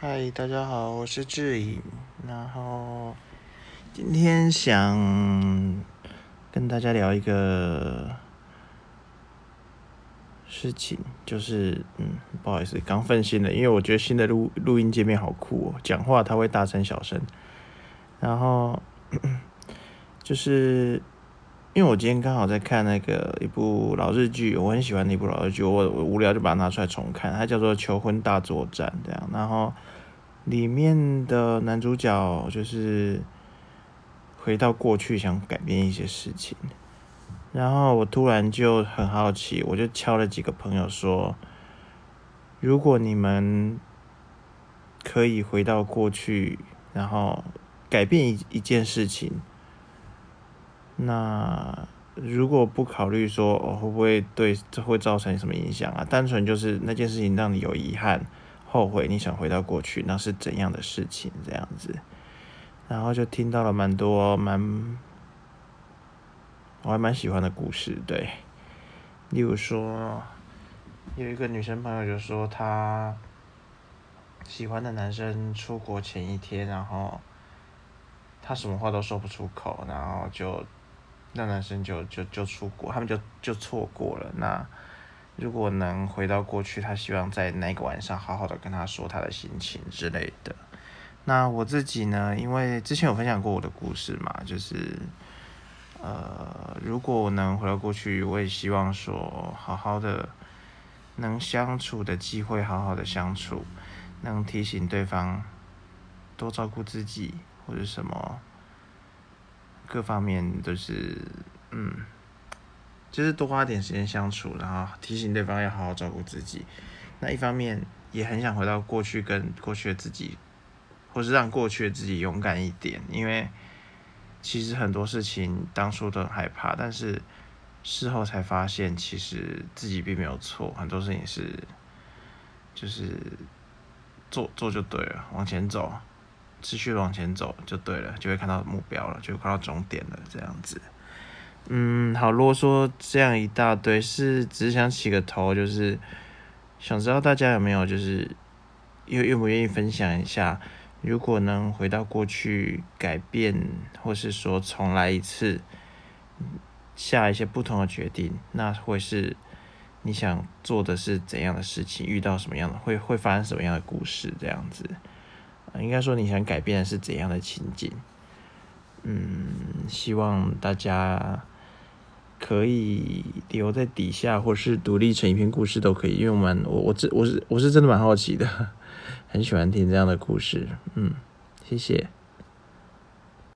嗨，大家好，我是志颖。然后今天想跟大家聊一个事情，就是嗯，不好意思，刚分新了，因为我觉得新的录录音界面好酷哦，讲话它会大声小声。然后 就是因为我今天刚好在看那个一部老日剧，我很喜欢那部老日剧，我我无聊就把它拿出来重看，它叫做《求婚大作战》这样，然后。里面的男主角就是回到过去想改变一些事情，然后我突然就很好奇，我就敲了几个朋友说：“如果你们可以回到过去，然后改变一一件事情，那如果不考虑说会不会对这会造成什么影响啊？单纯就是那件事情让你有遗憾。”后悔你想回到过去，那是怎样的事情？这样子，然后就听到了蛮多蛮，我还蛮喜欢的故事。对，例如说，有一个女生朋友就说，她喜欢的男生出国前一天，然后她什么话都说不出口，然后就那男生就就就出国，他们就就错过了那。如果能回到过去，他希望在那个晚上好好的跟他说他的心情之类的。那我自己呢？因为之前有分享过我的故事嘛，就是呃，如果我能回到过去，我也希望说好好的能相处的机会，好好的相处，能提醒对方多照顾自己或者什么，各方面都是嗯。就是多花点时间相处，然后提醒对方要好好照顾自己。那一方面也很想回到过去，跟过去的自己，或是让过去的自己勇敢一点。因为其实很多事情当初都很害怕，但是事后才发现，其实自己并没有错。很多事情是就是做做就对了，往前走，持续往前走就对了，就会看到目标了，就会看到终点了，这样子。嗯，好啰嗦这样一大堆，是只想起个头，就是想知道大家有没有就是愿愿不愿意分享一下，如果能回到过去改变，或是说重来一次，下一些不同的决定，那会是你想做的是怎样的事情？遇到什么样的会会发生什么样的故事？这样子，应该说你想改变的是怎样的情景？嗯，希望大家。可以留在底下，或是独立成一篇故事都可以，因为我们我我这我是我是真的蛮好奇的，很喜欢听这样的故事，嗯，谢谢。